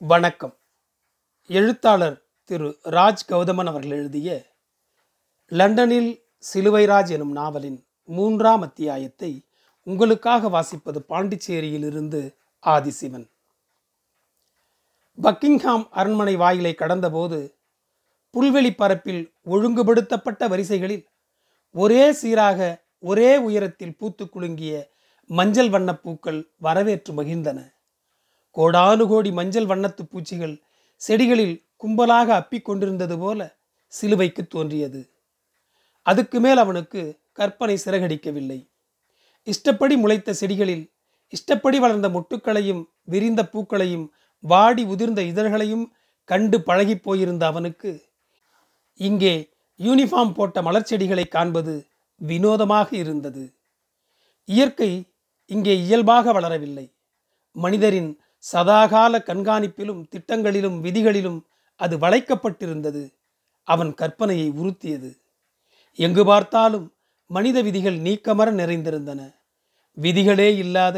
வணக்கம். எழுத்தாளர் திரு ராஜ் கௌதமன் அவர்கள் எழுதிய லண்டனில் சிலுவைராஜ் எனும் நாவலின் மூன்றாம் அத்தியாயத்தை உங்களுக்காக வாசிப்பது பாண்டிச்சேரியிலிருந்து ஆதிசிவன். பக்கிங்ஹாம் அரண்மனை வாயிலை கடந்தபோது புல்வெளி பரப்பில் ஒழுங்குபடுத்தப்பட்ட வரிசைகளில் ஒரே சீராக ஒரே உயரத்தில் பூத்து குலுங்கிய மஞ்சள் வண்ணப் பூக்கள் வரவேற்று மகிழ்ந்தன. கோடானு கோடி மஞ்சள் வண்ணத்து பூச்சிகள் செடிகளில் கும்பலாக அப்பிக் கொண்டிருந்தது போல சிலுவைக்கு தோன்றியது. அதுக்கு மேல் அவனுக்கு கற்பனை சிறகடிக்கவில்லை. இஷ்டப்படி முளைத்த செடிகளில் இஷ்டப்படி வளர்ந்த மொட்டுக்களையும் விரிந்த பூக்களையும் வாடி உதிர்ந்த இதழ்களையும் கண்டு பழகிப் போயிருந்த அவனுக்கு இங்கே யூனிஃபார்ம் போட்ட மலர்ச்செடிகளை காண்பது வினோதமாக இருந்தது. இயற்கை இங்கே இயல்பாக வளரவில்லை. மனிதரின் சதாகால கண்காணிப்பிலும் திட்டங்களிலும் விதிகளிலும் அது வளைக்கப்பட்டிருந்தது. அவன் கற்பனையை உறுத்தியது. எங்கு பார்த்தாலும் மனித விதிகள் நீக்கமர நிறைந்திருந்தன. விதிகளே இல்லாத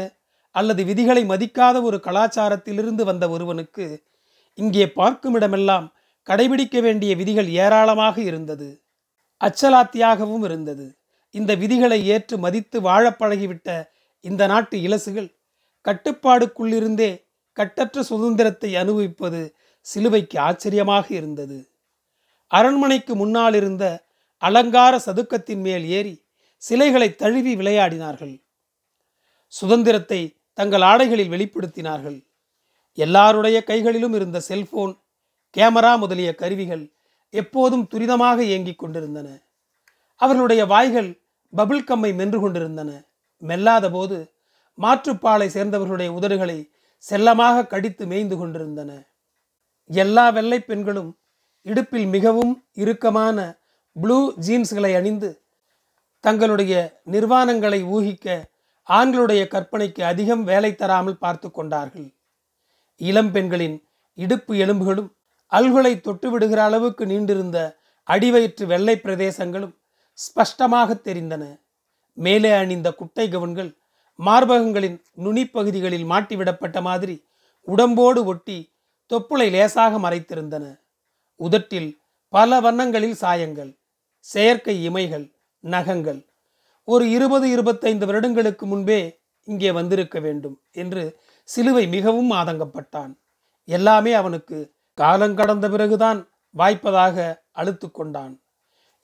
அல்லது விதிகளை மதிக்காத ஒரு கலாச்சாரத்திலிருந்து வந்த ஒருவனுக்கு இங்கே பார்க்கும் இடமெல்லாம் கடைபிடிக்க வேண்டிய விதிகள் ஏராளமாக இருந்தது. அச்சலாத்தியாகவும் இருந்தது. இந்த விதிகளை ஏற்று மதித்து வாழப்பழகிவிட்ட இந்த நாட்டு இலசுகள் கட்டுப்பாடுக்குள்ளிருந்தே கட்டற்ற சுதந்திரத்தை அனுபவிப்பது சிலுவைக்கு ஆச்சரியமாக இருந்தது. அரண்மனைக்கு முன்னால் இருந்த அலங்கார சதுக்கத்தின் மேல் ஏறி சிலைகளை தழுவி விளையாடினார்கள். சுதந்திரத்தை தங்கள் ஆடைகளில் வெளிப்படுத்தினார்கள். எல்லாருடைய கைகளிலும் இருந்த செல்போன் கேமரா முதலிய கருவிகள் எப்போதும் துரிதமாக இயங்கிக் கொண்டிருந்தன. அவர்களுடைய வாய்கள் பபுள் கம்மை மென்று கொண்டிருந்தன. மெல்லாத போது மாற்றுப்பாலை சேர்ந்தவர்களுடைய உதடுகளை செல்லமாக கடித்து மேய்ந்து கொண்டிருந்தன. எல்லா வெள்ளை பெண்களும் இடுப்பில் மிகவும் இறுக்கமான ப்ளூ ஜீன்ஸ்களை அணிந்து தங்களுடைய நிர்வாணங்களை ஊகிக்க ஆண்களுடைய கற்பனைக்கு அதிகம் வேலை தராமல் பார்த்து கொண்டார்கள். இளம் பெண்களின் இடுப்பு எலும்புகளும் அல்குலை தொட்டு விடுகிற அளவுக்கு நீண்டிருந்த அடிவயிற்று வெள்ளை பிரதேசங்களும் ஸ்பஷ்டமாக தெரிந்தன. மேலே அணிந்த குட்டை கவன்கள் மார்பகங்களின் நுனிப்பகுதிகளில் மாட்டிவிடப்பட்ட மாதிரி உடம்போடு ஒட்டி தொப்புளை லேசாக மறைத்திருந்தன. உதட்டில் பல வண்ணங்களில் சாயங்கள் செயற்கை இமைகள் நகங்கள். ஒரு இருபது இருபத்தைந்து வருடங்களுக்கு முன்பே இங்கே வந்திருக்க வேண்டும் என்று சிலுவை மிகவும் ஆதங்கப்பட்டான். எல்லாமே அவனுக்கு காலங்கடந்த பிறகுதான் வாய்ப்பதாக அழுத்து கொண்டான்.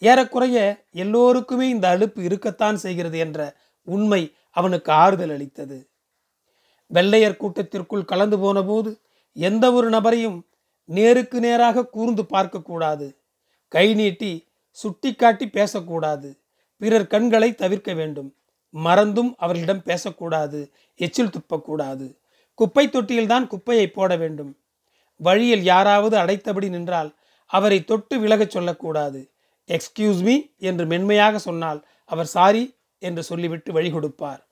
ஏறக்குறைய எல்லோருக்குமே இந்த அழுப்பு இருக்கத்தான் செய்கிறது என்ற உண்மை அவனுக்கு ஆறுதல் அளித்தது. வெள்ளையர் கூட்டத்திற்குள் கலந்து போனபோது எந்த ஒரு நபரையும் நேருக்கு நேராக கூர்ந்து பார்க்கக்கூடாது கை நீட்டி சுட்டி காட்டி பேசக்கூடாது. பிறர் கண்களை தவிர்க்க வேண்டும். மறந்தும் அவர்களிடம் பேசக்கூடாது. எச்சில் துப்பக்கூடாது. குப்பை தொட்டியில்தான் குப்பையை போட வேண்டும். வழியில் யாராவது அடைத்தபடி நின்றால் அவரை தொட்டு விலகச் சொல்லக்கூடாது. எக்ஸ்கியூஸ் மீ என்று மென்மையாக சொன்னால் அவர் சாரி என்று சொல்லிவிட்டு வழி கொடுப்பார்.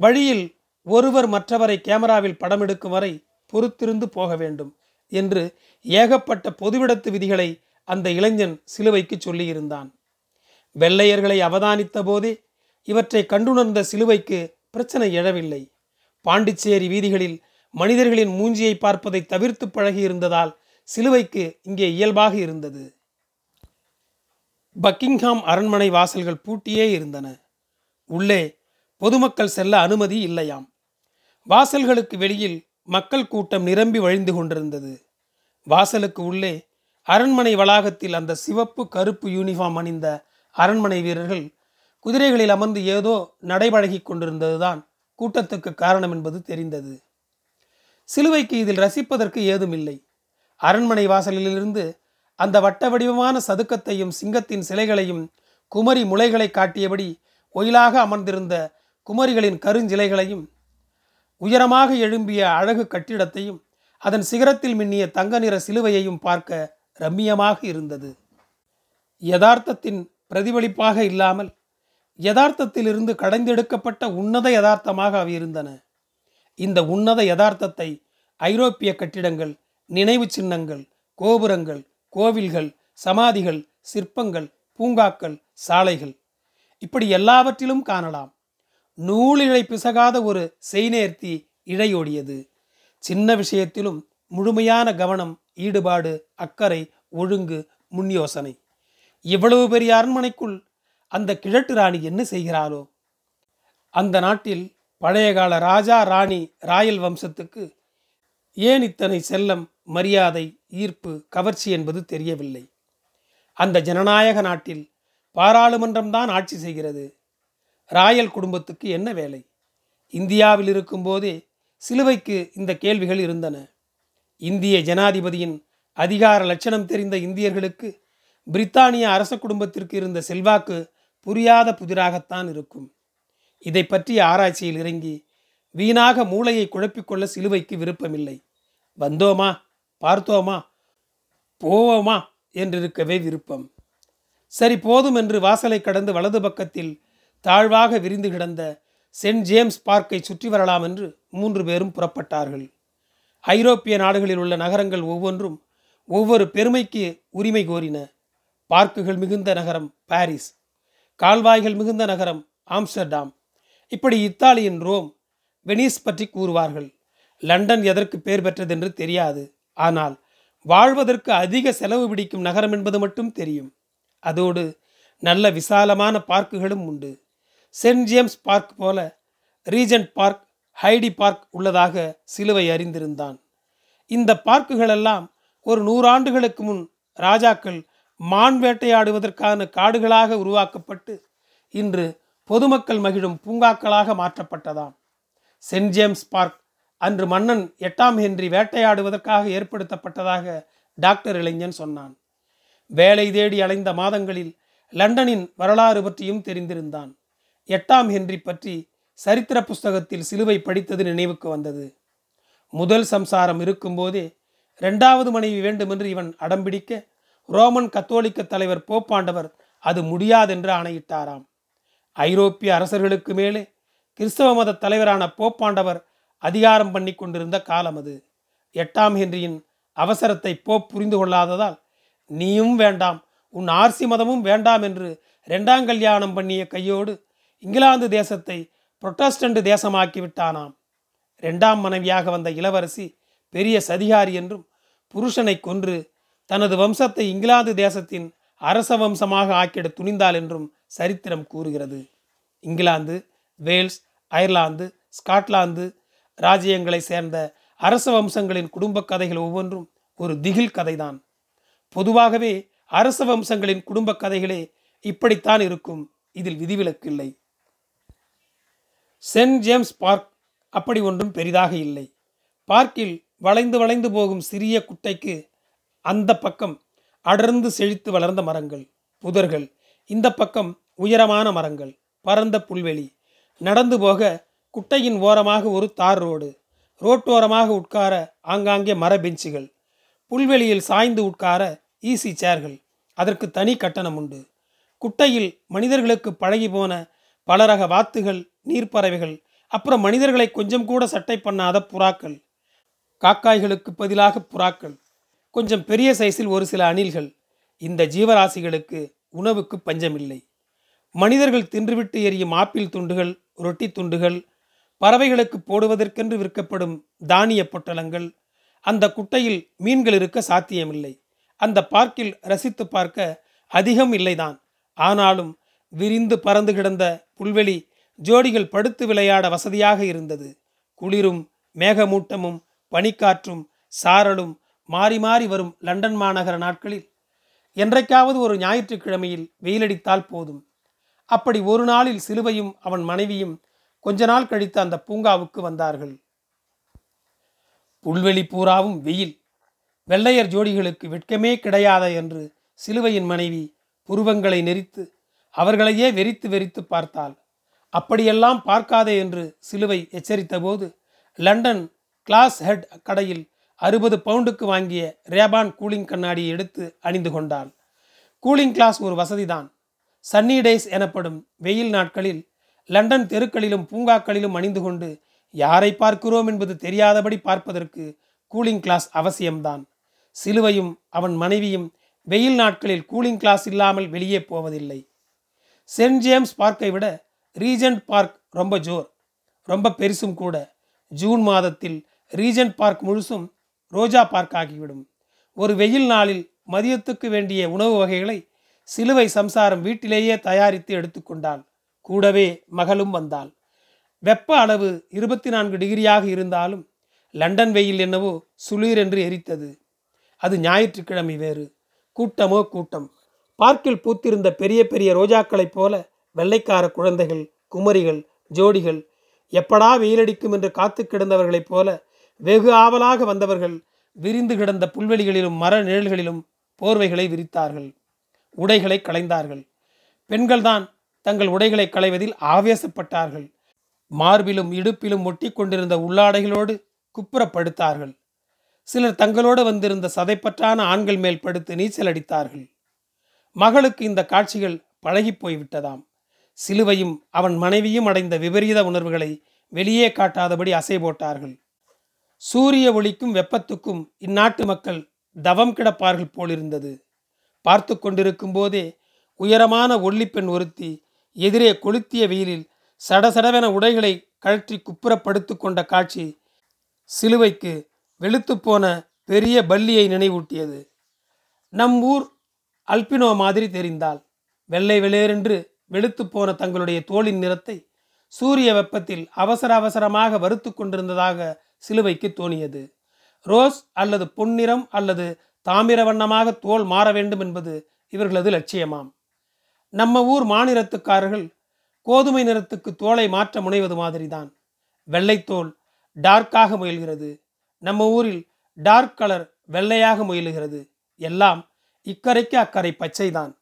வழியில் ஒருவர் மற்றவரை கேமராவில் படம் எடுக்கும் வரை பொறுத்திருந்து போக வேண்டும் என்று ஏகப்பட்ட பொதுவிடத்து விதிகளை அந்த இளைஞன் சிலுவைக்கு சொல்லியிருந்தான். வெள்ளையர்களை அவதானித்த போதே இவற்றை கண்டுணர்ந்த சிலுவைக்கு பிரச்சனை எழவில்லை. பாண்டிச்சேரி வீதிகளில் மனிதர்களின் மூஞ்சியை பார்ப்பதை தவிர்த்து பழகியிருந்ததால் சிலுவைக்கு இங்கே இயல்பாக இருந்தது. பக்கிங்ஹாம் அரண்மனை வாசல்கள் பூட்டியே இருந்தன. உள்ளே பொதுமக்கள் செல்ல அனுமதி இல்லையாம். வாசல்களுக்கு வெளியில் மக்கள் கூட்டம் நிரம்பி வழிந்து கொண்டிருந்தது. வாசலுக்கு உள்ளே அரண்மனை வளாகத்தில் அந்த சிவப்பு கருப்பு யூனிஃபார்ம் அணிந்த அரண்மனை வீரர்கள் குதிரைகளில் அமர்ந்து ஏதோ நடைபழகி கொண்டிருந்ததுதான் கூட்டத்துக்கு காரணம் என்பது தெரிந்தது. சிலுவைக்கு இதில் ரசிப்பதற்கு ஏதுமில்லை. அரண்மனை வாசலிலிருந்து அந்த வட்ட வடிவமான சதுக்கத்தையும் சிங்கத்தின் சிலைகளையும் குமரி முளைகளை காட்டியபடி ஒயிலாக அமர்ந்திருந்த குமரிகளின் கருஞ்சிலைகளையும் உயரமாக எழும்பிய அழகு கட்டிடத்தையும் அதன் சிகரத்தில் மின்னிய தங்க நிற சிலுவையையும் பார்க்க ரம்மியமாக இருந்தது. யதார்த்தத்தின் பிரதிபலிப்பாக இல்லாமல் யதார்த்தத்திலிருந்து கடைந்தெடுக்கப்பட்ட உன்னத யதார்த்தமாக அவை இருந்தன. இந்த உன்னத யதார்த்தத்தை ஐரோப்பிய கட்டிடங்கள் நினைவு சின்னங்கள் கோபுரங்கள் கோவில்கள் சமாதிகள் சிற்பங்கள் பூங்காக்கள் சாலைகள் இப்படி எல்லாவற்றிலும் காணலாம். நூலிழை பிசகாத ஒரு செய்நேர்த்தி இழையோடியது. சின்ன விஷயத்திலும் முழுமையான கவனம் ஈடுபாடு அக்கறை ஒழுங்கு முன் யோசனை இவ்வளவு பெரிய அரண்மனைக்குள் அந்த கிழட்டு ராணி என்ன செய்கிறாளோ அந்த நாட்டில் பழைய கால ராஜா ராணி ராயல் வம்சத்துக்கு ஏன் இத்தனை செல்லம் மரியாதை ஈர்ப்பு கவர்ச்சி என்பது தெரியவில்லை. அந்த ஜனநாயக நாட்டில் பாராளுமன்றம்தான் ஆட்சி செய்கிறது. ராயல் குடும்பத்துக்கு என்ன வேலை? இந்தியாவில் இருக்கும்போதே சிலுவைக்கு இந்த கேள்விகள் இருந்தன. இந்திய ஜனாதிபதியின் அதிகார லட்சணம் தெரிந்த இந்தியர்களுக்கு பிரித்தானிய அரச குடும்பத்திற்கு இருந்த செல்வாக்கு புரியாத புதிராகத்தான் இருக்கும். இதை பற்றிய ஆராய்ச்சியில் இறங்கி வீணாக மூளையை குழப்பிக்கொள்ள சிலுவைக்கு விருப்பமில்லை. வந்தோமா? பார்த்தோமா? போவோமா? என்றிருக்கவே விருப்பம். சரி போதும் என்று வாசலை கடந்து வலது பக்கத்தில் தாழ்வாக விரிந்து கிடந்த சென்ட் ஜேம்ஸ் பார்க்கை சுற்றி வரலாம் என்று மூன்று பேரும் புறப்பட்டார்கள். ஐரோப்பிய நாடுகளில் உள்ள நகரங்கள் ஒவ்வொன்றும் ஒவ்வொரு பெருமைக்கு உரிமை கோரின. பார்க்குகள் மிகுந்த நகரம் பாரிஸ். கால்வாய்கள் மிகுந்த நகரம் ஆம்ஸ்டர்டாம். இப்படி இத்தாலியின் ரோம் வெனிஸ் பற்றி கூறுவார்கள். லண்டன் எதற்கு பெயர் பெற்றதென்று தெரியாது. ஆனால் வாழ்வதற்கு அதிக செலவு பிடிக்கும் நகரம் என்பது மட்டும் தெரியும். அதோடு நல்ல விசாலமான பார்க்குகளும் உண்டு. சென்ட் ஜேம்ஸ் பார்க் போல ரீஜென்ட் பார்க் ஹைடி பார்க் உள்ளதாக சிலுவை அறிந்திருந்தான். இந்த பார்க்குகளெல்லாம் ஒரு நூறாண்டுகளுக்கு முன் ராஜாக்கள் மான் வேட்டையாடுவதற்கான காடுகளாக உருவாக்கப்பட்டு இன்று பொதுமக்கள் மகிழும் பூங்காக்களாக மாற்றப்பட்டதாம். சென்ட் ஜேம்ஸ் பார்க் அன்று மன்னன் எட்டாம் ஹென்றி வேட்டையாடுவதற்காக ஏற்படுத்தப்பட்டதாக டாக்டர் இளைஞன் சொன்னான். வேலை தேடி அலைந்த மாதங்களில் லண்டனின் வரலாறு பற்றியும் தெரிந்திருந்தான். எட்டாம் ஹென்றி பற்றி சரித்திர புஸ்தகத்தில் சிலுவை படித்தது நினைவுக்கு வந்தது. முதல் சம்சாரம் இருக்கும்போதே இரண்டாவது மனைவி வேண்டுமென்று இவன் அடம்பிடிக்க ரோமன் கத்தோலிக்க தலைவர் போப்பாண்டவர் அது முடியாதென்று ஆணையிட்டாராம். ஐரோப்பிய அரசர்களுக்கு மேலே கிறிஸ்தவ மத தலைவரான போப்பாண்டவர் அதிகாரம் பண்ணி கொண்டிருந்த காலம் அது. எட்டாம் ஹென்ரியின் அவசரத்தை போப் புரிந்து கொள்ளாததால் நீயும் வேண்டாம் உன் ஆர்சி மதமும் வேண்டாம் என்று இரண்டாம் கல்யாணம் பண்ணிய கையோடு இங்கிலாந்து தேசத்தை புரொட்டஸ்டன்ட் தேசமாக்கி விட்டானாம் இரண்டாம் மனைவியாக வந்த இளவரசி பெரிய சதிகாரி என்றும் புருஷனை கொன்று தனது வம்சத்தை இங்கிலாந்து தேசத்தின் அரச வம்சமாக ஆக்கிட துணிந்தாள் என்றும் சரித்திரம் கூறுகிறது. இங்கிலாந்து வேல்ஸ் அயர்லாந்து ஸ்காட்லாந்து ராஜ்யங்களை சேர்ந்த அரச வம்சங்களின் குடும்ப கதைகள் ஒவ்வொன்றும் ஒரு திகில் கதைதான். பொதுவாகவே அரச வம்சங்களின் குடும்ப கதைகளே இப்படித்தான் இருக்கும். இதில் விதிவிலக்கில்லை சென்ட் ஜேம்ஸ் பார்க் அப்படி ஒன்றும் பெரிதாக இல்லை. பார்க்கில் வளைந்து வளைந்து போகும் சிறிய குட்டைக்கு அந்த பக்கம் அடர்ந்து செழித்து வளர்ந்த மரங்கள் புதர்கள். இந்த பக்கம் உயரமான மரங்கள் பரந்த புல்வெளி. நடந்து போக குட்டையின் ஓரமாக ஒரு தார் ரோடு. ரோட்டோரமாக உட்கார ஆங்காங்கே மர பெஞ்சுகள். புல்வெளியில் சாய்ந்து உட்கார ஈசி சேர்கள். அதற்கு தனி கட்டணம் உண்டு. குட்டையில் மனிதர்களுக்கு பழகி போன பலரக வாத்துகள் நீர்ப்பறவைகள் அப்புறம் மனிதர்களை கொஞ்சம் கூட சட்டை பண்ணாத புறாக்கள். காக்காய்களுக்கு பதிலாக புறாக்கள். கொஞ்சம் பெரிய சைஸில் ஒரு சில அணில்கள். இந்த ஜீவராசிகளுக்கு உணவுக்கு பஞ்சமில்லை. மனிதர்கள் தின்றுவிட்டு எரியும் ஆப்பிள் துண்டுகள் ரொட்டி துண்டுகள் பறவைகளுக்கு போடுவதற்கென்று விற்கப்படும் தானிய பொட்டலங்கள் அந்த குட்டையில் மீன்கள் இருக்க சாத்தியமில்லை. அந்த பார்க்கில் ரசித்து பார்க்க அதிகம் இல்லைதான். ஆனாலும் விரிந்து பறந்து கிடந்த புல்வெளி ஜோடிகள் படுத்து விளையாட வசதியாக இருந்தது. குளிரும் மேகமூட்டமும் பனிக்காற்றும் சாரலும் மாறி மாறி வரும் லண்டன் மாநகர நாட்களில் என்றைக்காவது ஒரு ஞாயிற்றுக்கிழமையில் வெயிலடித்தால் போதும். அப்படி ஒரு நாளில் சிலுவையும் அவன் மனைவியும் கொஞ்ச நாள் கழித்து அந்த பூங்காவுக்கு வந்தார்கள். புல்வெளி பூராவும் வெயில். வெள்ளையர் ஜோடிகளுக்கு வெட்கமே கிடையாத என்று சிலுவையின் மனைவி புருவங்களை நெறித்து அவர்களையே வெறித்து வெறித்து பார்த்தாள். அப்படியெல்லாம் பார்க்காதே என்று சிலுவை எச்சரித்த போது லண்டன் கிளாஸ் ஹெட் கடையில் அறுபது பவுண்டுக்கு வாங்கிய ரேபான் கூலிங் கண்ணாடியை எடுத்து அணிந்து கொண்டாள். கூலிங் கிளாஸ் ஒரு வசதிதான். சன்னி டேஸ் எனப்படும் வெயில் நாட்களில் லண்டன் தெருக்களிலும் பூங்காக்களிலும் அணிந்து கொண்டு யாரை பார்க்கிறோம் என்பது தெரியாதபடி பார்ப்பதற்கு கூலிங் கிளாஸ் அவசியம்தான். சிலுவையும் அவன் மனைவியும் வெயில் நாட்களில் கூலிங் கிளாஸ் இல்லாமல் வெளியே போவதில்லை. சென்ட் ஜேம்ஸ் பார்க்கை விட ரீஜன்ட் பார்க் ரொம்ப ஜோர் ரொம்ப பெருசும் கூட. ஜூன் மாதத்தில் ரீஜென்ட் பார்க் முழுசும் ரோஜா பார்க் ஆகிவிடும். ஒரு வெயில் நாளில் மதியத்துக்கு வேண்டிய உணவு வகைகளை சிலுவை சம்சாரம் வீட்டிலேயே தயாரித்து எடுத்துக்கொண்டாள் கூடவே மகளும் வந்தாள். வெப்ப அளவு இருபத்தி நான்கு டிகிரியாக இருந்தாலும் லண்டன் வெயில் என்னவோ சுளீர் என்று எரித்தது. அது ஞாயிற்றுக்கிழமை வேறு. கூட்டமோ கூட்டம். பார்க்கில் பூத்திருந்த பெரிய பெரிய ரோஜாக்களைப் போல வெள்ளைக்கார குழந்தைகள் குமரிகள் ஜோடிகள் எப்படா வெயிலடிக்கும் என்று காத்து கிடந்தவர்களைப் போல வெகு ஆவலாக வந்தவர்கள் விரிந்து கிடந்த புல்வெளிகளிலும் மர நிழல்களிலும் போர்வைகளை விரித்தார்கள். உடைகளை களைந்தார்கள். பெண்கள்தான் தங்கள் உடைகளை களைவதில் ஆவேசப்பட்டார்கள். மார்பிலும் இடுப்பிலும் ஒட்டி கொண்டிருந்த உள்ளாடைகளோடு குப்புறப்படுத்தார்கள். சிலர் தங்களோடு வந்திருந்த சதைப்பற்றான ஆண்கள் மேல் படுத்து நீச்சல் அடித்தார்கள். மகளுக்கு இந்த காட்சிகள் பழகி போய்விட்டதாம். சிலுவையும் அவன் மனைவியும் அடைந்த விபரீத உணர்வுகளை வெளியே காட்டாதபடி அசை போட்டார்கள். சூரிய ஒளிக்கும் வெப்பத்துக்கும் இந்நாட்டு மக்கள் தவம் கிடப்பார்கள் போலிருந்தது. பார்த்து கொண்டிருக்கும் போதே உயரமான ஒல்லிப்பெண் ஒருத்தி எதிரே கொளுத்திய வெயிலில் சடசடவென உடைகளை கழற்றி குப்புறப்படுத்து கொண்ட காட்சி சிலுவைக்கு வெளுத்துப்போன பெரிய பல்லியை நினைவூட்டியது. நம் ஊர் அல்பினோ மாதிரி தெரிந்தால் வெள்ளை வெளியேறென்று வெளுத்து போன தங்களுடைய தோளின் நிறத்தை சூரிய வெப்பத்தில் அவசர அவசரமாக வறுத்து கொண்டிருந்ததாக சிலுவைக்கு தோணியது. ரோஸ் அல்லது பொன்னிறம் அல்லது தாமிர வண்ணமாக தோல் மாற வேண்டும் என்பது இவர்களது லட்சியமாம். நம்ம ஊர் மாநிலத்துக்காரர்கள் கோதுமை நிறத்துக்கு தோலை மாற்ற முனைவது மாதிரிதான். வெள்ளைத்தோல் டார்க்காக முயல்கிறது. நம்ம ஊரில் டார்க் கலர் வெள்ளையாக முயலுகிறது. எல்லாம் இக்கரைக்கு அக்கறை பச்சைதான்.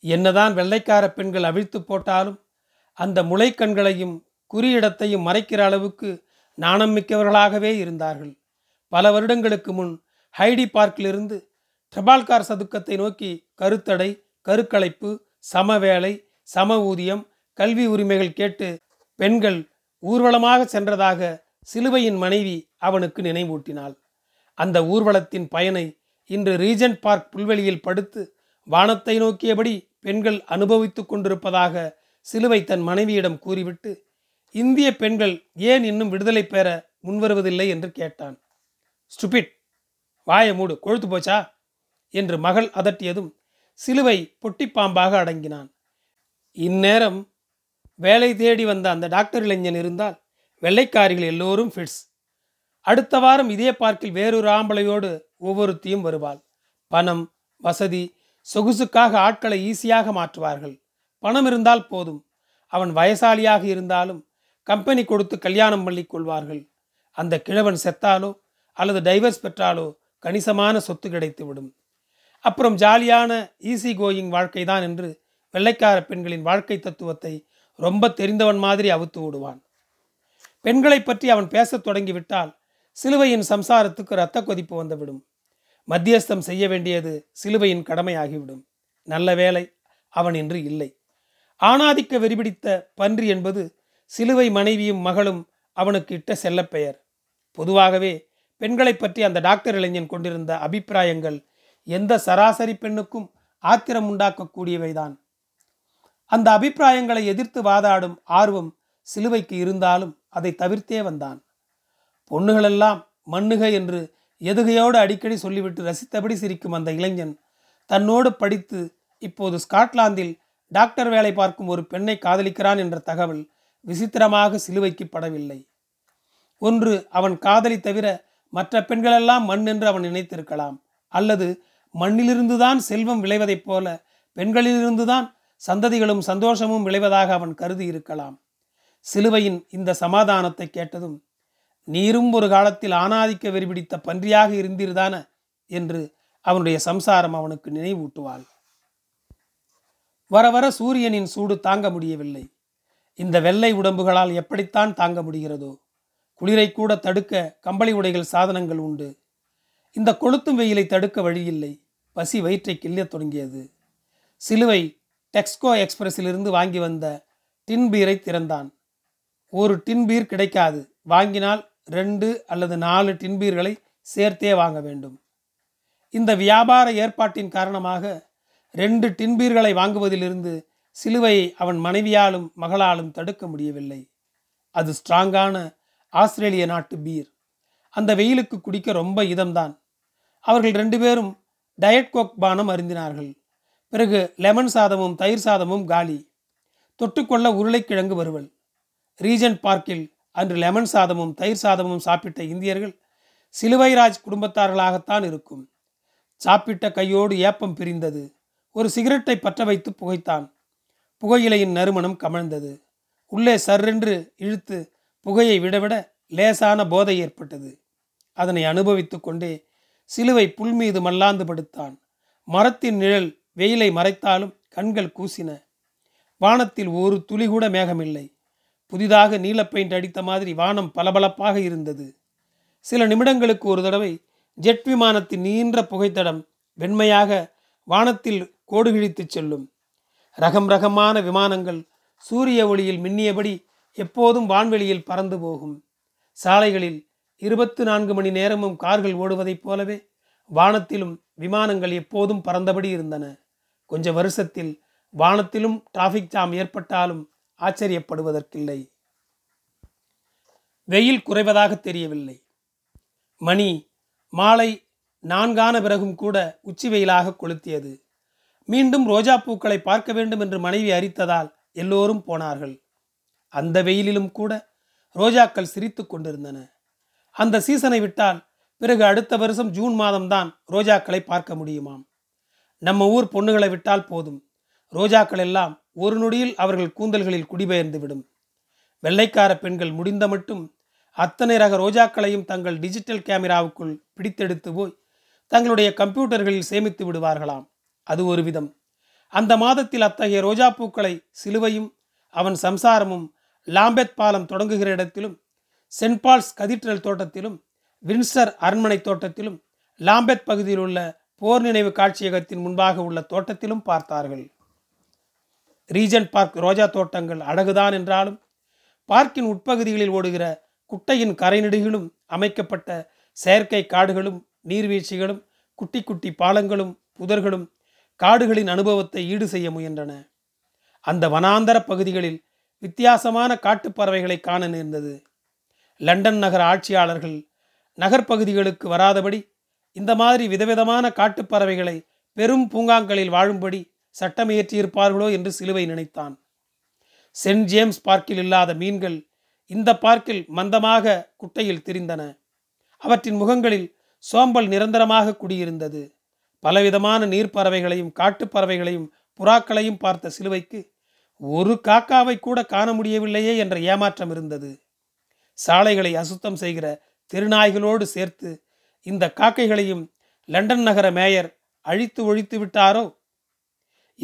என்னதான் வெள்ளைக்கார பெண்கள் அவிழ்த்து போட்டாலும் அந்த முளைக்கண்களையும் குறியிடத்தையும் மறைக்கிற அளவுக்கு நாணம் மிக்கவர்களாகவே இருந்தார்கள். பல வருடங்களுக்கு முன் ஹைடி பார்க்கிலிருந்து ட்ரபால்கார் சதுக்கத்தை நோக்கி கருத்தடை கருக்கலைப்பு சமவேலை சம ஊதியம் கல்வி உரிமைகள் கேட்டு பெண்கள் ஊர்வலமாக சென்றதாக சிலுவையின் மனைவி அவனுக்கு நினைவூட்டினாள். அந்த ஊர்வலத்தின் பயனை இன்று ரீஜன்ட் பார்க் புல்வெளியில் படுத்து வானத்தை நோக்கியபடி பெண்கள் அனுபவித்துக் கொண்டிருப்பதாக சிலுவை தன் மனைவியிடம் கூறிவிட்டு இந்திய பெண்கள் ஏன் இன்னும் விடுதலை பெற முன்வருவதில்லை என்று கேட்டான். ஸ்டுபிட் வாய மூடு கொழுத்து போச்சா? என்று மகள் அதட்டியதும் சிலுவை பொட்டிப்பாம்பாக அடங்கினான். இந்நேரம் வேலை தேடி வந்த அந்த டாக்டர் இளைஞன் இருந்தால் வெள்ளைக்காரிகள் எல்லோரும் ஃபிட்ஸ் அடுத்த வாரம் இதே பார்க்கில் வேறொரு ஆம்பளையோடு ஒவ்வொருத்தியும் வருவாள். பணம் வசதி சொகுசுக்காக ஆட்களை ஈஸியாக மாற்றுவார்கள். பணம் இருந்தால் போதும். அவன் வயசாலியாக இருந்தாலும் கம்பெனி கொடுத்து கல்யாணம் பண்ணி கொள்வார்கள். அந்த கிழவன் செத்தாலோ அல்லது டைவர்ஸ் பெற்றாலோ கணிசமான சொத்து கிடைத்து விடும் அப்புறம் ஜாலியான ஈஸி கோயிங் வாழ்க்கை தான் என்று வெள்ளைக்கார பெண்களின் வாழ்க்கை தத்துவத்தை ரொம்ப தெரிந்தவன் மாதிரி அவுத்து விடுவான். பெண்களை பற்றி அவன் பேசத் தொடங்கிவிட்டால் சிலுவையின் சம்சாரத்துக்கு இரத்த கொதிப்பு வந்துவிடும். மத்தியஸ்தம் செய்ய வேண்டியது சிலுவையின் கடமையாகிவிடும். நல்ல வேலை அவன் இன்று இல்லை. ஆணாதிக்க வெறிபிடித்த பன்றி என்பது சிலுவை மனைவியும் மகளும் அவனுக்கு இட்ட செல்லப்பெயர். பொதுவாகவே பெண்களை பற்றி அந்த டாக்டர் இளைஞன் கொண்டிருந்த அபிப்பிராயங்கள் எந்த சராசரி பெண்ணுக்கும் ஆத்திரம் உண்டாக்கக்கூடியவைதான். அந்த அபிப்பிராயங்களை எதிர்த்து வாதாடும் ஆர்வம் சிலுவைக்கு இருந்தாலும் அதை தவிர்த்தே வந்தான். பொண்ணுகளெல்லாம் மண்ணுக என்று எதுகையோடு அடிக்கடி சொல்லிவிட்டு ரசித்தபடி சிரிக்கும் அந்த இளைஞன் தன்னோடு படித்து இப்போது ஸ்காட்லாந்தில் டாக்டர் வேலை பார்க்கும் ஒரு பெண்ணை காதலிக்கிறான் என்ற தகவல் விசித்திரமாக சிலுவைக்கு படவில்லை. ஒன்று அவன் காதலி தவிர மற்ற பெண்களெல்லாம் மண் என்று அவன் நினைத்திருக்கலாம். அல்லது மண்ணிலிருந்துதான் செல்வம் விளைவதைப் போல பெண்களிலிருந்துதான் சந்ததிகளும் சந்தோஷமும் விளைவதாக அவன் கருதி இருக்கலாம் சிலுவையின் இந்த சமாதானத்தை கேட்டதும் நீரும் ஒரு காலத்தில் ஆணாதிக்க வெறிபிடித்த பன்றியாக இருந்தீர்தான என்று அவனுடைய சம்சாரம் அவனுக்கு நினைவூட்டுவாள். வர வர சூரியனின் சூடு தாங்க முடியவில்லை. இந்த வெள்ளை உடம்புகளால் எப்படித்தான் தாங்க முடிகிறதோ? குளிரை கூட தடுக்க கம்பளி உடைகள் சாதனங்கள் உண்டு. இந்த கொளுத்தும் வெயிலை தடுக்க வழியில்லை. பசி வயிற்றை கிள்ளத் தொடங்கியது. சிலுவை டெக்ஸ்கோ எக்ஸ்பிரஸிலிருந்து வாங்கி வந்த டின் பீரை திறந்தான். ஒரு டின் பீர் கிடைக்காது. வாங்கினால் ரெண்டு அல்லது நாலு டின்பீர்களை சேர்த்தே வாங்க வேண்டும். இந்த வியாபார ஏற்பாட்டின் காரணமாக ரெண்டு டின்பீர்களை வாங்குவதிலிருந்து சிலுவையை அவன் மனைவியாலும் மகளாலும் தடுக்க முடியவில்லை. அது ஸ்ட்ராங்கான ஆஸ்திரேலிய நாட்டு பீர். அந்த வெயிலுக்கு குடிக்க ரொம்ப இதம்தான். அவர்கள் ரெண்டு பேரும் டயட் கோக் பானம் அருந்தினார்கள். பிறகு லெமன் சாதமும் தயிர் சாதமும் காலி. தொட்டுக்கொள்ள உருளைக்கிழங்கு வருவல் ரீஜன் பார்க்கில் அன்று லெமன் சாதமும் தயிர் சாதமும் சாப்பிட்ட இந்தியர்கள் சிலுவைராஜ் குடும்பத்தார்களாகத்தான் இருக்கும். சாப்பிட்ட கையோடு ஏப்பம் பிரிந்தது. ஒரு சிகரெட்டை பற்ற வைத்து புகைத்தான். புகையிலையின் நறுமணம் கமழ்ந்தது. உள்ளே சர்ரென்று இழுத்து புகையை விடவிட லேசான போதை ஏற்பட்டது. அதனை அனுபவித்து கொண்டே சிலுவை புல் மீது மல்லாந்து படுத்தான். மரத்தின் நிழல் வெயிலை மறைத்தாலும் கண்கள் கூசின. வானத்தில் ஒரு துளி கூட மேகமில்லை. புதிதாக நீல பெயிண்ட் அடித்த மாதிரி வானம் பளபளப்பாக இருந்தது. சில நிமிடங்களுக்கு ஒரு தடவை ஜெட் விமானத்தின் நீண்ட புகைத்தடம் வெண்மையாக வானத்தில் கோடுகிழித்துச் செல்லும். ரகம் ரகமான விமானங்கள் சூரிய ஒளியில் மின்னியபடி எப்போதும் வான்வெளியில் பறந்து போகும். சாலைகளில் இருபத்து நான்கு மணி நேரமும் கார்கள் ஓடுவதைப் போலவே வானத்திலும் விமானங்கள் எப்போதும் பறந்தபடி இருந்தன. கொஞ்ச வருஷத்தில் வானத்திலும் டிராஃபிக் ஜாம் ஏற்பட்டாலும் ஆச்சரியப்படுவதற்கில்லை. வெயில் குறைவதாக தெரியவில்லை. மணி மாலை நான்கான பிறகும் கூட உச்சி வெயிலாக கொளுத்தியது. மீண்டும் ரோஜா பூக்களை பார்க்க வேண்டும் என்று மனைவி அறித்ததால் எல்லோரும் போனார்கள். அந்த வெயிலிலும் கூட ரோஜாக்கள் சிரித்து கொண்டிருந்தன. அந்த சீசனை விட்டால் பிறகு அடுத்த வருஷம் ஜூன் மாதம்தான் ரோஜாக்களை பார்க்க முடியுமாம். நம்ம ஊர் பொண்ணுகளை விட்டால் போதும். ரோஜாக்கள் எல்லாம் ஒரு நொடியில் அவர்கள் கூந்தல்களில் குடிபெயர்ந்து விடும் வெள்ளைக்கார பெண்கள் முடிந்த மட்டும் அத்தனை ரக ரோஜாக்களையும் தங்கள் டிஜிட்டல் கேமராவுக்குள் பிடித்தெடுத்து போய் தங்களுடைய கம்ப்யூட்டர்களில் சேமித்து விடுவார்களாம். அது ஒரு விதம். அந்த மாதத்தில் அத்தகைய ரோஜா பூக்களை சிலுவையும் அவன் சம்சாரமும் லாம்பெத் பாலம் தொடங்குகிற இடத்திலும் சென்ட் பால்ஸ் கதீட்ரல் தோட்டத்திலும் வின்சர் அரண்மனை தோட்டத்திலும் லாம்பெத் பகுதியில் உள்ள போர் நினைவு காட்சியகத்தின் முன்பாக உள்ள தோட்டத்திலும் பார்த்தார்கள். ரீஜன் பார்க் ரோஜா தோட்டங்கள் அழகுதான் என்றாலும் பார்க்கின் உட்பகுதிகளில் ஓடுகிற குட்டையின் கரைநெடுகிலும் அமைக்கப்பட்ட செயற்கை காடுகளும் நீர்வீழ்ச்சிகளும் குட்டி குட்டி பாலங்களும் புதர்களும் காடுகளின் அனுபவத்தை ஈடு செய்ய முயன்றன. அந்த வனாந்தர பகுதிகளில் வித்தியாசமான காட்டுப்பறவைகளை காண நேர்ந்தது. லண்டன் நகர ஆட்சியாளர்கள் நகர்ப்பகுதிகளுக்கு வராதபடி இந்த மாதிரி விதவிதமான காட்டுப்பறவைகளை பெரும் பூங்காங்களில் வாழும்படி சட்டம் இயற்றியிருப்பார்களோ என்று சிலுவை நினைத்தான். சென்ட் ஜேம்ஸ் பார்க்கில் இல்லாத மீன்கள் இந்த பார்க்கில் மந்தமாக குட்டையில் திரிந்தன. அவற்றின் முகங்களில் சோம்பல் நிரந்தரமாக குடியிருந்தது. பலவிதமான நீர்ப்பறவைகளையும் காட்டுப்பறவைகளையும் புறாக்களையும் பார்த்த சிலுவைக்கு ஒரு காக்காவை கூட காண முடியவில்லையே என்ற ஏமாற்றம் இருந்தது. சாலைகளை அசுத்தம் செய்கிற திருநாய்களோடு சேர்த்து இந்த காக்கைகளையும் லண்டன் நகர மேயர் அழித்து ஒழித்து விட்டாரோ?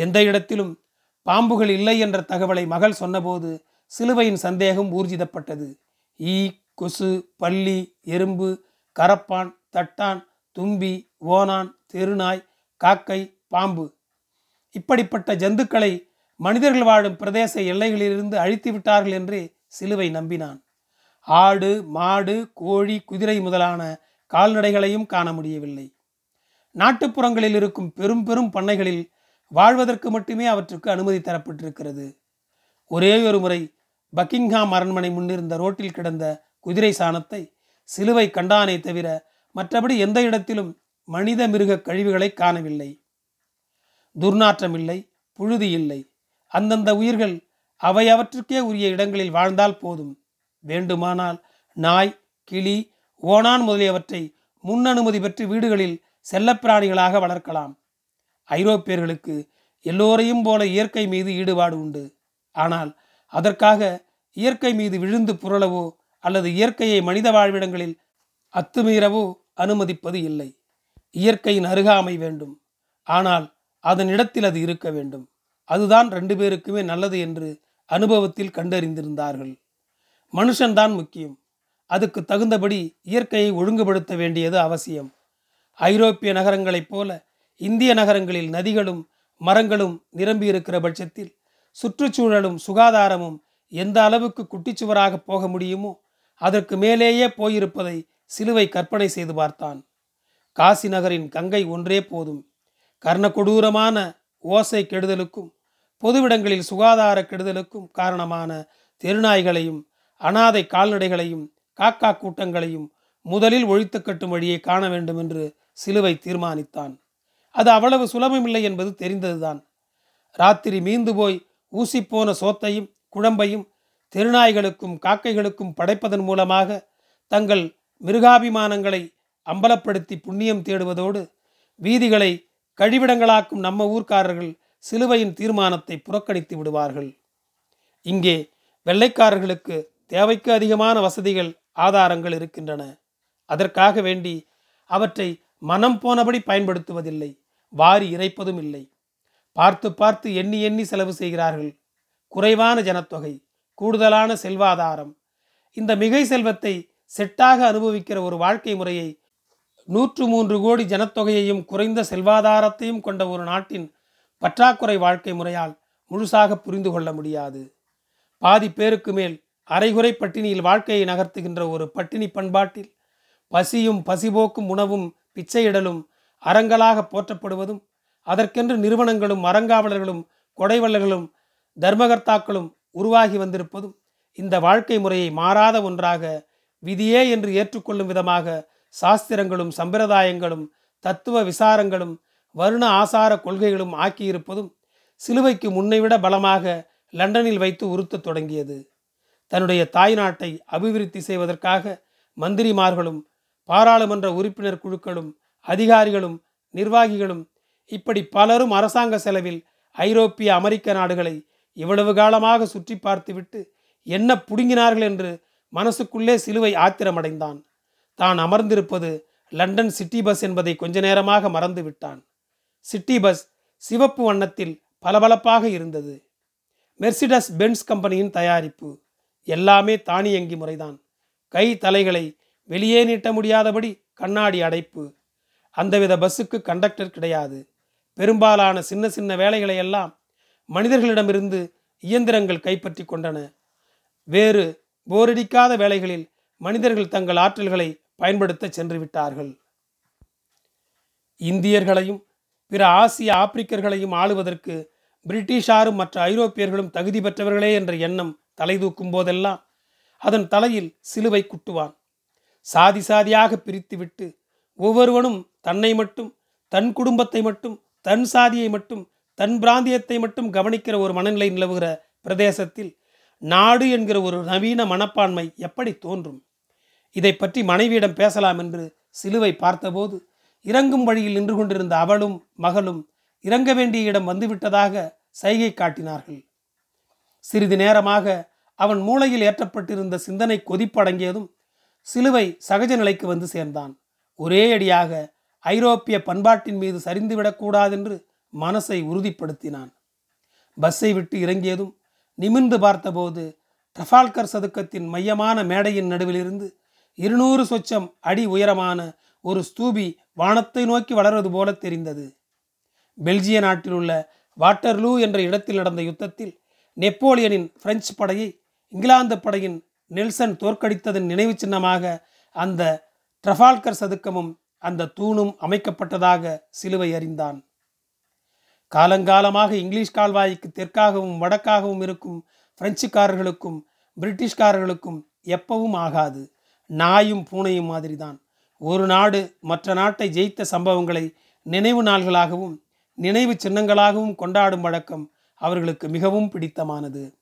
எந்த இடத்திலும் பாம்புகள் இல்லை என்ற தகவலை மகள் சொன்னபோது சிலுவையின் சந்தேகம் ஊர்ஜிதப்பட்டது. ஈ கொசு பள்ளி எறும்பு கரப்பான் தட்டான் தும்பி ஓனான் தெருநாய் காக்கை பாம்பு. இப்படிப்பட்ட ஜந்துக்களை மனிதர்கள் வாழும் பிரதேச எல்லைகளிலிருந்து அழித்து விட்டார்கள் என்று சிலுவை நம்பினான். ஆடு மாடு கோழி குதிரை முதலான கால்நடைகளையும் காண முடியவில்லை. நாட்டுப்புறங்களில் இருக்கும் பெரும் பெரும் பண்ணைகளில் வாழ்வதற்கு மட்டுமே அவற்றுக்கு அனுமதி தரப்பட்டிருக்கிறது. ஒரே ஒரு முறை பக்கிங்ஹாம் அரண்மனை முன்னிருந்த ரோட்டில் கிடந்த குதிரை சாணத்தை சிலுவை கண்டானே தவிர மற்றபடி எந்த இடத்திலும் மனித மிருக கழிவுகளை காணவில்லை. துர்நாற்றம் இல்லை புழுதி இல்லை. அந்தந்த உயிர்கள் அவையவற்றுக்கே உரிய இடங்களில் வாழ்ந்தால் போதும். வேண்டுமானால் நாய் கிளி ஓனான் முதலியவற்றை முன் அனுமதி பெற்று வீடுகளில் செல்லப்பிராணிகளாக வளர்க்கலாம். ஐரோப்பியர்களுக்கு எல்லோரையும் போல இயற்கை மீது ஈடுபாடு உண்டு. ஆனால் அதற்காக இயற்கை மீது விழுந்து புரளவோ அல்லது இயற்கையை மனித வாழ்விடங்களில் அத்துமீறவோ அனுமதிப்பது இல்லை. இயற்கையின் அருகாமை வேண்டும். ஆனால் அதன் இடத்தில் அது இருக்க வேண்டும். அதுதான் ரெண்டு பேருக்குமே நல்லது என்று அனுபவத்தில் கண்டறிந்திருந்தார்கள். மனுஷன்தான் முக்கியம். அதுக்கு தகுந்தபடி இயற்கையை ஒழுங்குபடுத்த வேண்டியது அவசியம். ஐரோப்பிய நகரங்களைப் போல இந்திய நகரங்களில் நதிகளும் மரங்களும் நிரம்பியிருக்கிற பட்சத்தில் சுற்றுச்சூழலும் சுகாதாரமும் எந்த அளவுக்கு குட்டிச்சுவராக போக முடியுமோ அதற்கு மேலேயே போயிருப்பதை சிலுவை கற்பனை செய்து பார்த்தான். காசி நகரின் கங்கை ஒன்றே போதும். கர்ணகொடூரமான ஓசை கெடுதலுக்கும் பொதுவிடங்களில் சுகாதார கெடுதலுக்கும் காரணமான தெருநாய்களையும் அனாதை கால்நடைகளையும் காக்கா கூட்டங்களையும் முதலில் ஒழித்து கட்டும் வழியை காண வேண்டும் என்று சிலுவை தீர்மானித்தான். அது அவ்வளவு சுலபமில்லை என்பது தெரிந்ததுதான். ராத்திரி மீந்து போய் ஊசிப்போன சோத்தையும் குழம்பையும் திருநாய்களுக்கும் காக்கைகளுக்கும் படைப்பதன் மூலமாக தங்கள் மிருகாபிமானங்களை அம்பலப்படுத்தி புண்ணியம் தேடுவதோடு வீதிகளை கழிவிடங்களாக்கும் நம்ம ஊர்க்காரர்கள் சிலுவையின் தீர்மானத்தை புறக்கணித்து விடுவார்கள். இங்கே வெள்ளைக்காரர்களுக்கு தேவைக்கு அதிகமான வசதிகள் ஆதாரங்கள் இருக்கின்றன. அதற்காக வேண்டி அவற்றை மனம் போனபடி பயன்படுத்துவதில்லை. வாரி இறைப்பதும் இல்லை. பார்த்து பார்த்து எண்ணி எண்ணி செலவு செய்கிறார்கள். குறைவான ஜனத்தொகை கூடுதலான செல்வாதாரம். இந்த மிகை செல்வத்தை செட்டாக அனுபவிக்கிற ஒரு வாழ்க்கை முறையை நூற்று மூன்று கோடி ஜனத்தொகையையும் குறைந்த செல்வாதாரத்தையும் கொண்ட ஒரு நாட்டின் பற்றாக்குறை வாழ்க்கை முறையால் முழுசாக புரிந்து கொள்ள முடியாது. பாதி பேருக்கு மேல் அரைகுறை பட்டினியில் வாழ்க்கையை நகர்த்துகின்ற ஒரு பட்டினி பண்பாட்டில் பசியும் பசிபோக்கும் உணவும் பிச்சையிடலும் அறங்களாக போற்றப்படுவதும் அதற்கென்று நிறுவனங்களும் அறங்காவலர்களும் கொடைவள்ளர்களும் தர்மகர்த்தாக்களும் உருவாகி வந்திருப்பதும் இந்த வாழ்க்கை முறையை மாறாத ஒன்றாக விதியே என்று ஏற்றுக்கொள்ளும் விதமாக சாஸ்திரங்களும் சம்பிரதாயங்களும் தத்துவ விசாரங்களும் வருண ஆசார கொள்கைகளும் ஆக்கியிருப்பதும் சிலுவைக்கு முன்னைவிட பலமாக லண்டனில் வைத்து உறுத்தத் தொடங்கியது. தன்னுடைய தாய் நாட்டை அபிவிருத்தி செய்வதற்காக மந்திரிமார்களும் பாராளுமன்ற உறுப்பினர் குழுக்களும் அதிகாரிகளும் நிர்வாகிகளும் இப்படி பலரும் அரசாங்க செலவில் ஐரோப்பிய அமெரிக்க நாடுகளை இவ்வளவு காலமாக சுற்றி பார்த்துவிட்டு என்ன புடுங்கினார்கள் என்று மனசுக்குள்ளே சிலுவை ஆத்திரமடைந்தான். தான் அமர்ந்திருப்பது லண்டன் சிட்டி பஸ் என்பதை கொஞ்ச நேரமாக மறந்து விட்டான் சிட்டி பஸ் சிவப்பு வண்ணத்தில் பளபளப்பாக இருந்தது. மெர்சிடஸ் பென்ஸ் கம்பெனியின் தயாரிப்பு எல்லாமே தானியங்கி முறைதான். கை தலைகளை வெளியே நீட்ட முடியாதபடி கண்ணாடி அடைப்பு அந்தவித பஸ்ஸுக்கு கண்டக்டர் கிடையாது. பெரும்பாலான சின்ன சின்ன வேலைகளை எல்லாம் மனிதர்களிடமிருந்து இயந்திரங்கள் கைப்பற்றி கொண்டன. வேறு போரடிக்காத வேலைகளில் மனிதர்கள் தங்கள் ஆற்றல்களை பயன்படுத்த சென்று விட்டார்கள் இந்தியர்களையும் பிற ஆசிய ஆப்பிரிக்கர்களையும் ஆளுவதற்கு பிரிட்டிஷாரும் மற்ற ஐரோப்பியர்களும் தகுதி பெற்றவர்களே என்ற எண்ணம் தலை தூக்கும் போதெல்லாம் அதன் தலையில் சிலுவை குட்டுவான். சாதி சாதியாக பிரித்துவிட்டு ஒவ்வொருவனும் தன்னை மட்டும் தன் குடும்பத்தை மட்டும் தன் சாதியை மட்டும் தன் பிராந்தியத்தை மட்டும் கவனிக்கிற ஒரு மனநிலை நிலவுகிற பிரதேசத்தில் நாடு என்கிற ஒரு நவீன மனப்பான்மை எப்படி தோன்றும்? இதை பற்றி மனைவியிடம் பேசலாம் என்று சிலுவை பார்த்தபோது இறங்கும் வழியில் நின்று கொண்டிருந்த அவளும் மகளும் இறங்க வேண்டிய இடம் வந்துவிட்டதாக சைகை காட்டினார்கள். சிறிது நேரமாக அவன் மூளையில் ஏற்றப்பட்டிருந்த சிந்தனை கொதிப்படங்கியதும் சிலுவை சகஜ நிலைக்கு வந்து சேர்ந்தான். ஒரே அடியாக ஐரோப்பிய பண்பாட்டின் மீது சரிந்துவிடக்கூடாதென்று மனசை உறுதிப்படுத்தினான். பஸ்ஸை விட்டு இறங்கியதும் நிமிர்ந்து பார்த்தபோது ட்ரஃபால்கர் சதுக்கத்தின் மையமான மேடையின் நடுவிலிருந்து இருநூறு சொச்சம் அடி உயரமான ஒரு ஸ்தூபி வானத்தை நோக்கி வளர்வது போல தெரிந்தது. பெல்ஜிய நாட்டில் உள்ள வாட்டர்லூ என்ற இடத்தில் நடந்த யுத்தத்தில் நெப்போலியனின் பிரெஞ்சு படையை இங்கிலாந்து படையின் நெல்சன் தோற்கடித்ததன் நினைவு சின்னமாக அந்த ட்ரஃபால்கர் சதுக்கமும் அந்த தூணும் அமைக்கப்பட்டதாக சிலுவை அறிந்தான். காலங்காலமாக இங்கிலீஷ் கால்வாய்க்கு தெற்காகவும் வடக்காகவும் இருக்கும் பிரெஞ்சுக்காரர்களுக்கும் பிரிட்டிஷ்காரர்களுக்கும் எப்பவும் ஆகாது. நாயும் பூனையும் மாதிரிதான். ஒரு நாடு மற்ற நாட்டை ஜெயித்த சம்பவங்களை நினைவு நாள்களாகவும் நினைவு சின்னங்களாகவும் கொண்டாடும் வழக்கம் அவர்களுக்கு மிகவும் பிடித்தமானது.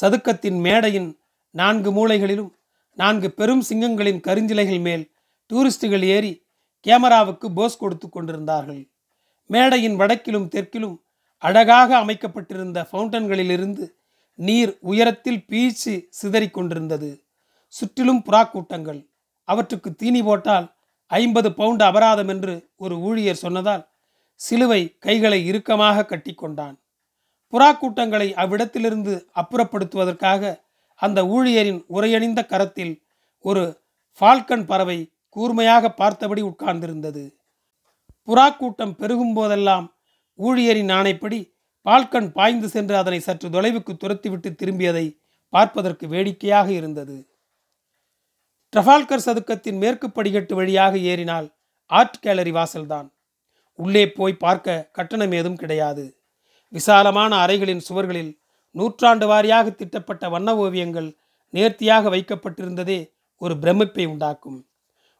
சதுக்கத்தின் மேடையின் நான்கு மூலைகளிலும் நான்கு பெரும் சிங்கங்களின் கருஞ்சிலைகள் மேல் டூரிஸ்டுகள் ஏறி கேமராவுக்கு போஸ் கொடுத்து கொண்டிருந்தார்கள். மேடையின் வடக்கிலும் தெற்கிலும் அழகாக அமைக்கப்பட்டிருந்த ஃபவுண்டன்களிலிருந்து நீர் உயரத்தில் பீச்சு சிதறிக் கொண்டிருந்தது. சுற்றிலும் புறா கூட்டங்கள் அவற்றுக்கு தீனி போட்டால் ஐம்பது பவுண்டு அபராதம் என்று ஒரு ஊழியர் சொன்னதால் சிலுவை கைகளை இறுக்கமாக கட்டிக்கொண்டான் புறா கூட்டங்களை அவ்விடத்திலிருந்து அப்புறப்படுத்துவதற்காக அந்த ஊழியரின் உரையணிந்த கரத்தில் ஒரு ஃபால்கன் பறவை கூர்மையாக பார்த்தபடி உட்கார்ந்திருந்தது. புறா கூட்டம் பெருகும் போதெல்லாம் ஊழியரின் ஆணைப்படி பால்கன் பாய்ந்து சென்று அதனை சற்று தொலைவுக்கு துரத்திவிட்டு திரும்பியதை பார்ப்பதற்கு வேடிக்கையாக இருந்தது. ட்ரஃபால்கர் சதுக்கத்தின் மேற்கு படிக்கட்டு வழியாக ஏறினால் ஆர்ட் கேலரி வாசல்தான். உள்ளே போய் பார்க்க கட்டணம் ஏதும் கிடையாது. விசாலமான அறைகளின் சுவர்களில் நூற்றாண்டு வாரியாக திட்டப்பட்ட வண்ண ஓவியங்கள் நேர்த்தியாக வைக்கப்பட்டிருந்ததே ஒரு பிரமிப்பை உண்டாக்கும்.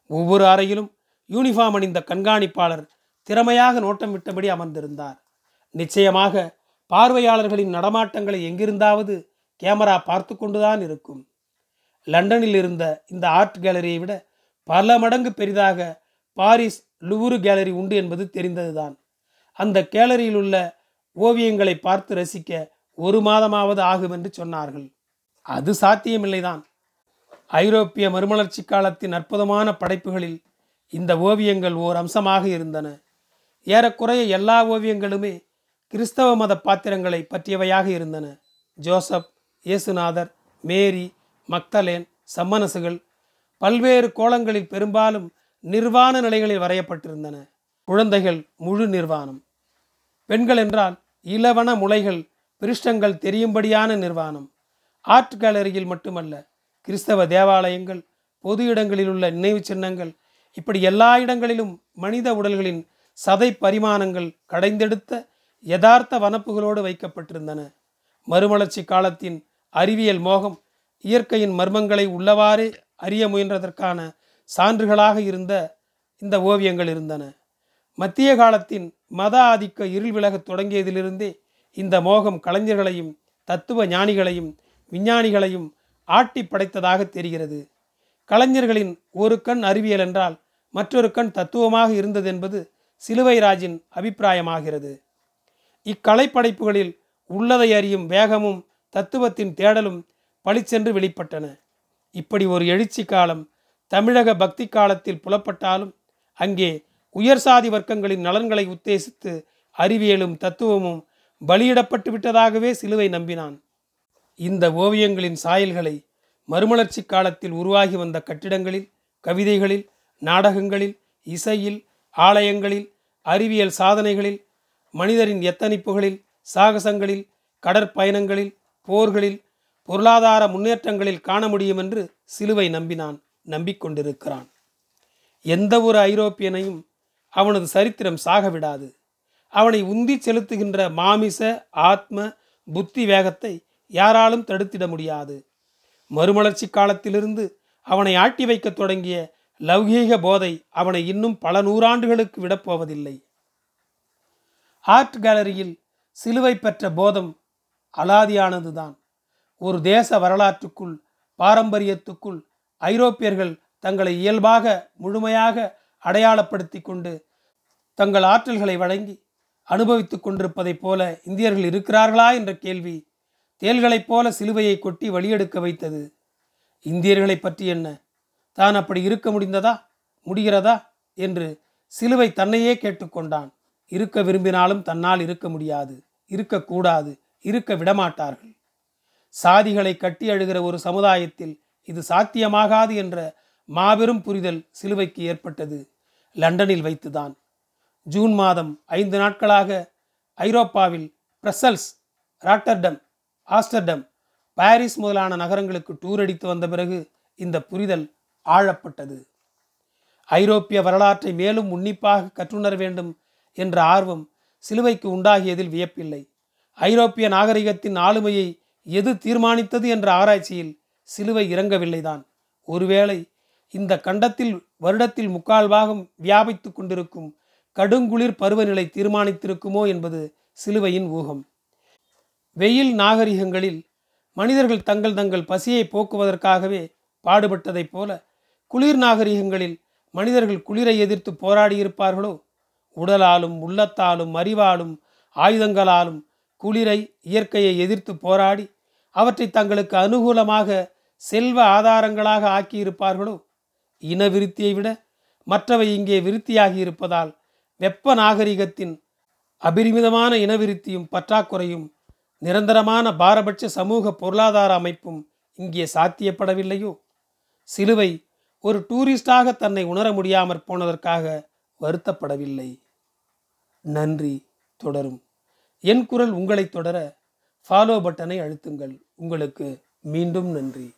ஒவ்வொரு அறையிலும் யூனிஃபார்ம் அணிந்த கண்காணிப்பாளர் திறமையாக நோட்டம் விட்டபடி அமர்ந்திருந்தார். நிச்சயமாக பார்வையாளர்களின் நடமாட்டங்களை எங்கிருந்தாவது கேமரா பார்த்து கொண்டுதான் இருக்கும். லண்டனில் இருந்த இந்த ஆர்ட் கேலரியை விட பல மடங்கு பெரிதாக பாரிஸ் லுவுரு கேலரி உண்டு என்பது தெரிந்ததுதான். அந்த கேலரியில் உள்ள ஓவியங்களை பார்த்து ரசிக்க ஒரு மாதமாவது ஆகும் என்று சொன்னார்கள். அது சாத்தியமில்லைதான். ஐரோப்பிய மறுமலர்ச்சி காலத்தின் அற்புதமான படைப்புகளில் இந்த ஓவியங்கள் ஓர் அம்சமாக இருந்தன. ஏறக்குறைய எல்லா ஓவியங்களுமே கிறிஸ்தவ மத பாத்திரங்களை பற்றியவையாக இருந்தன. ஜோசப் இயேசுநாதர் மேரி மக்தலேன் சம்மனசுகள் பல்வேறு கோலங்களில் பெரும்பாலும் நிர்வாண நிலைகளில் வரையப்பட்டிருந்தன. குழந்தைகள் முழு நிர்வாணம். பெண்கள் என்றால் இளவன முளைகள் பிருஷ்டங்கள் தெரியும்படியான நிர்வாணம். ஆர்ட் கேலரியில் மட்டுமல்ல கிறிஸ்தவ தேவாலயங்கள் பொது இடங்களில் உள்ள நினைவு சின்னங்கள் இப்படி எல்லா இடங்களிலும் மனித உடல்களின் சதை பரிமாணங்கள் கடைந்தெடுத்த யதார்த்த வனப்புகளோடு வைக்கப்பட்டிருந்தன. மறுமலர்ச்சி காலத்தின் அறிவியல் மோகம் இயற்கையின் மர்மங்களை உள்ளவாறே அறிய முயன்றதற்கான சான்றுகளாக இருந்த இந்த ஓவியங்கள் இருந்தன. மத்திய காலத்தின் மத ஆதிக்க இருள் விலகத் தொடங்கியதிலிருந்தே இந்த மோகம் கலைஞர்களையும் தத்துவ ஞானிகளையும் விஞ்ஞானிகளையும் ஆட்டி படைத்ததாக தெரிகிறது. கலைஞர்களின் ஒரு கண் அறிவியல் என்றால் மற்றொரு கண் தத்துவமாக இருந்தது என்பது சிலுவை ராஜின் அபிப்பிராயமாகிறது. இக்கலைப்படைப்புகளில் உள்ளதை அறியும் வேகமும் தத்துவத்தின் தேடலும் பளிச்சென்று வெளிப்பட்டன. இப்படி ஒரு எழுச்சி காலம் தமிழக பக்தி காலத்தில் புலப்பட்டாலும் அங்கே உயர் சாதி வர்க்கங்களின் நலன்களை உத்தேசித்து அறிவியலும் தத்துவமும் பலியிடப்பட்டு விட்டதாகவே சிலுவை நம்பினான். இந்த ஓவியங்களின் சாயல்களை மறுமலர்ச்சி காலத்தில் உருவாகி வந்த கட்டிடங்களில் கவிதைகளில் நாடகங்களில் இசையில் ஆலயங்களில் அறிவியல் சாதனைகளில் மனிதரின் எத்தனிப்புகளில் சாகசங்களில் கடற்பயணங்களில் போர்களில் பொருளாதார முன்னேற்றங்களில் காண முடியும் என்று சிலுவை நம்பினான் நம்பிக்கொண்டிருக்கிறான். எந்த ஒரு ஐரோப்பியனையும் அவனது சரித்திரம் சாகவிடாது. அவனை உந்தி செலுத்துகின்ற மாமிச ஆத்ம புத்தி வேகத்தை யாராலும் தடுத்திட முடியாது. மறுமலர்ச்சி காலத்திலிருந்து அவனை ஆட்டி வைக்கத் தொடங்கிய லௌகீக போதை அவனை இன்னும் பல நூறாண்டுகளுக்கு விடப்போவதில்லை ஆர்ட் கேலரியில் சிலுவை பெற்ற போதம் அலாதியானதுதான். ஒரு தேச வரலாற்றுக்குள் பாரம்பரியத்துக்குள் ஐரோப்பியர்கள் தங்களை இயல்பாக முழுமையாக அடையாளப்படுத்தி கொண்டு தங்கள் ஆற்றல்களை வழங்கி அனுபவித்துக் கொண்டிருப்பதைப் போல இந்தியர்கள் இருக்கிறார்களா என்ற கேள்வி தேல்களைப் போல சிலுவையை கொட்டி வழியெடுக்க வைத்தது. இந்தியர்களை பற்றி என்ன? தான் அப்படி இருக்க முடிந்ததா? முடிகிறதா? என்று சிலுவை தன்னையே கேட்டுக்கொண்டான் இருக்க விரும்பினாலும் தன்னால் இருக்க முடியாது. இருக்கக்கூடாது இருக்க விடமாட்டார்கள். சாதிகளை கட்டி அழுகிற ஒரு சமுதாயத்தில் இது சாத்தியமாகாது என்ற மாபெரும் புரிதல் சிலுவைக்கு ஏற்பட்டது. லண்டனில் வைத்துதான். ஜூன் மாதம் ஐந்து நாட்களாக ஐரோப்பாவில் பிரசல்ஸ் ராட்டர்டம் ஆஸ்டர்டம் பாரிஸ் முதலான நகரங்களுக்கு டூர் அடித்து வந்த பிறகு இந்த புரிதல் ஆழப்பட்டது. ஐரோப்பிய வரலாற்றை மேலும் உன்னிப்பாக கற்றுணர வேண்டும் என்ற ஆர்வம் சிலுவைக்கு உண்டாகியதில் வியப்பில்லை. ஐரோப்பிய நாகரிகத்தின் ஆளுமையை எது தீர்மானித்தது என்ற ஆராய்ச்சியில் சிலுவை இறங்கவில்லைதான். ஒருவேளை இந்த கண்டத்தில் வருடத்தில் முக்கால் பாகம் வியாபித்து கொண்டிருக்கும் கடுங்குளிர் பருவநிலை தீர்மானித்திருக்குமோ என்பது சிலுவையின் ஊகம். வெயில் நாகரிகங்களில் மனிதர்கள் தங்கள் தங்கள் பசியை போக்குவதற்காகவே பாடுபட்டதைப் போல குளிர் நாகரிகங்களில் மனிதர்கள் குளிரை எதிர்த்து போராடியிருப்பார்களோ? உடலாலும் உள்ளத்தாலும் அறிவாலும் ஆயுதங்களாலும் குளிரை இயற்கையை எதிர்த்து போராடி அவற்றை தங்களுக்கு அனுகூலமாக செல்வ ஆதாரங்களாக ஆக்கியிருப்பார்களோ? இன விருத்தியை விட மற்றவை இங்கே விருத்தியாகி இருப்பதால் வெப்ப நாகரிகத்தின் அபரிமிதமான இனவிருத்தியும் பற்றாக்குறையும் நிரந்தரமான பாரபட்ச சமூக பொருளாதார அமைப்பும் இங்கே சாத்தியப்படவில்லையோ? சிலுவை ஒரு டூரிஸ்டாக தன்னை உணர முடியாமற் போனதற்காக வருத்தப்படவில்லை. நன்றி தொடரும். என் குரல் உங்களை தொடர ஃபாலோ பட்டனை அழுத்துங்கள். உங்களுக்கு மீண்டும் நன்றி.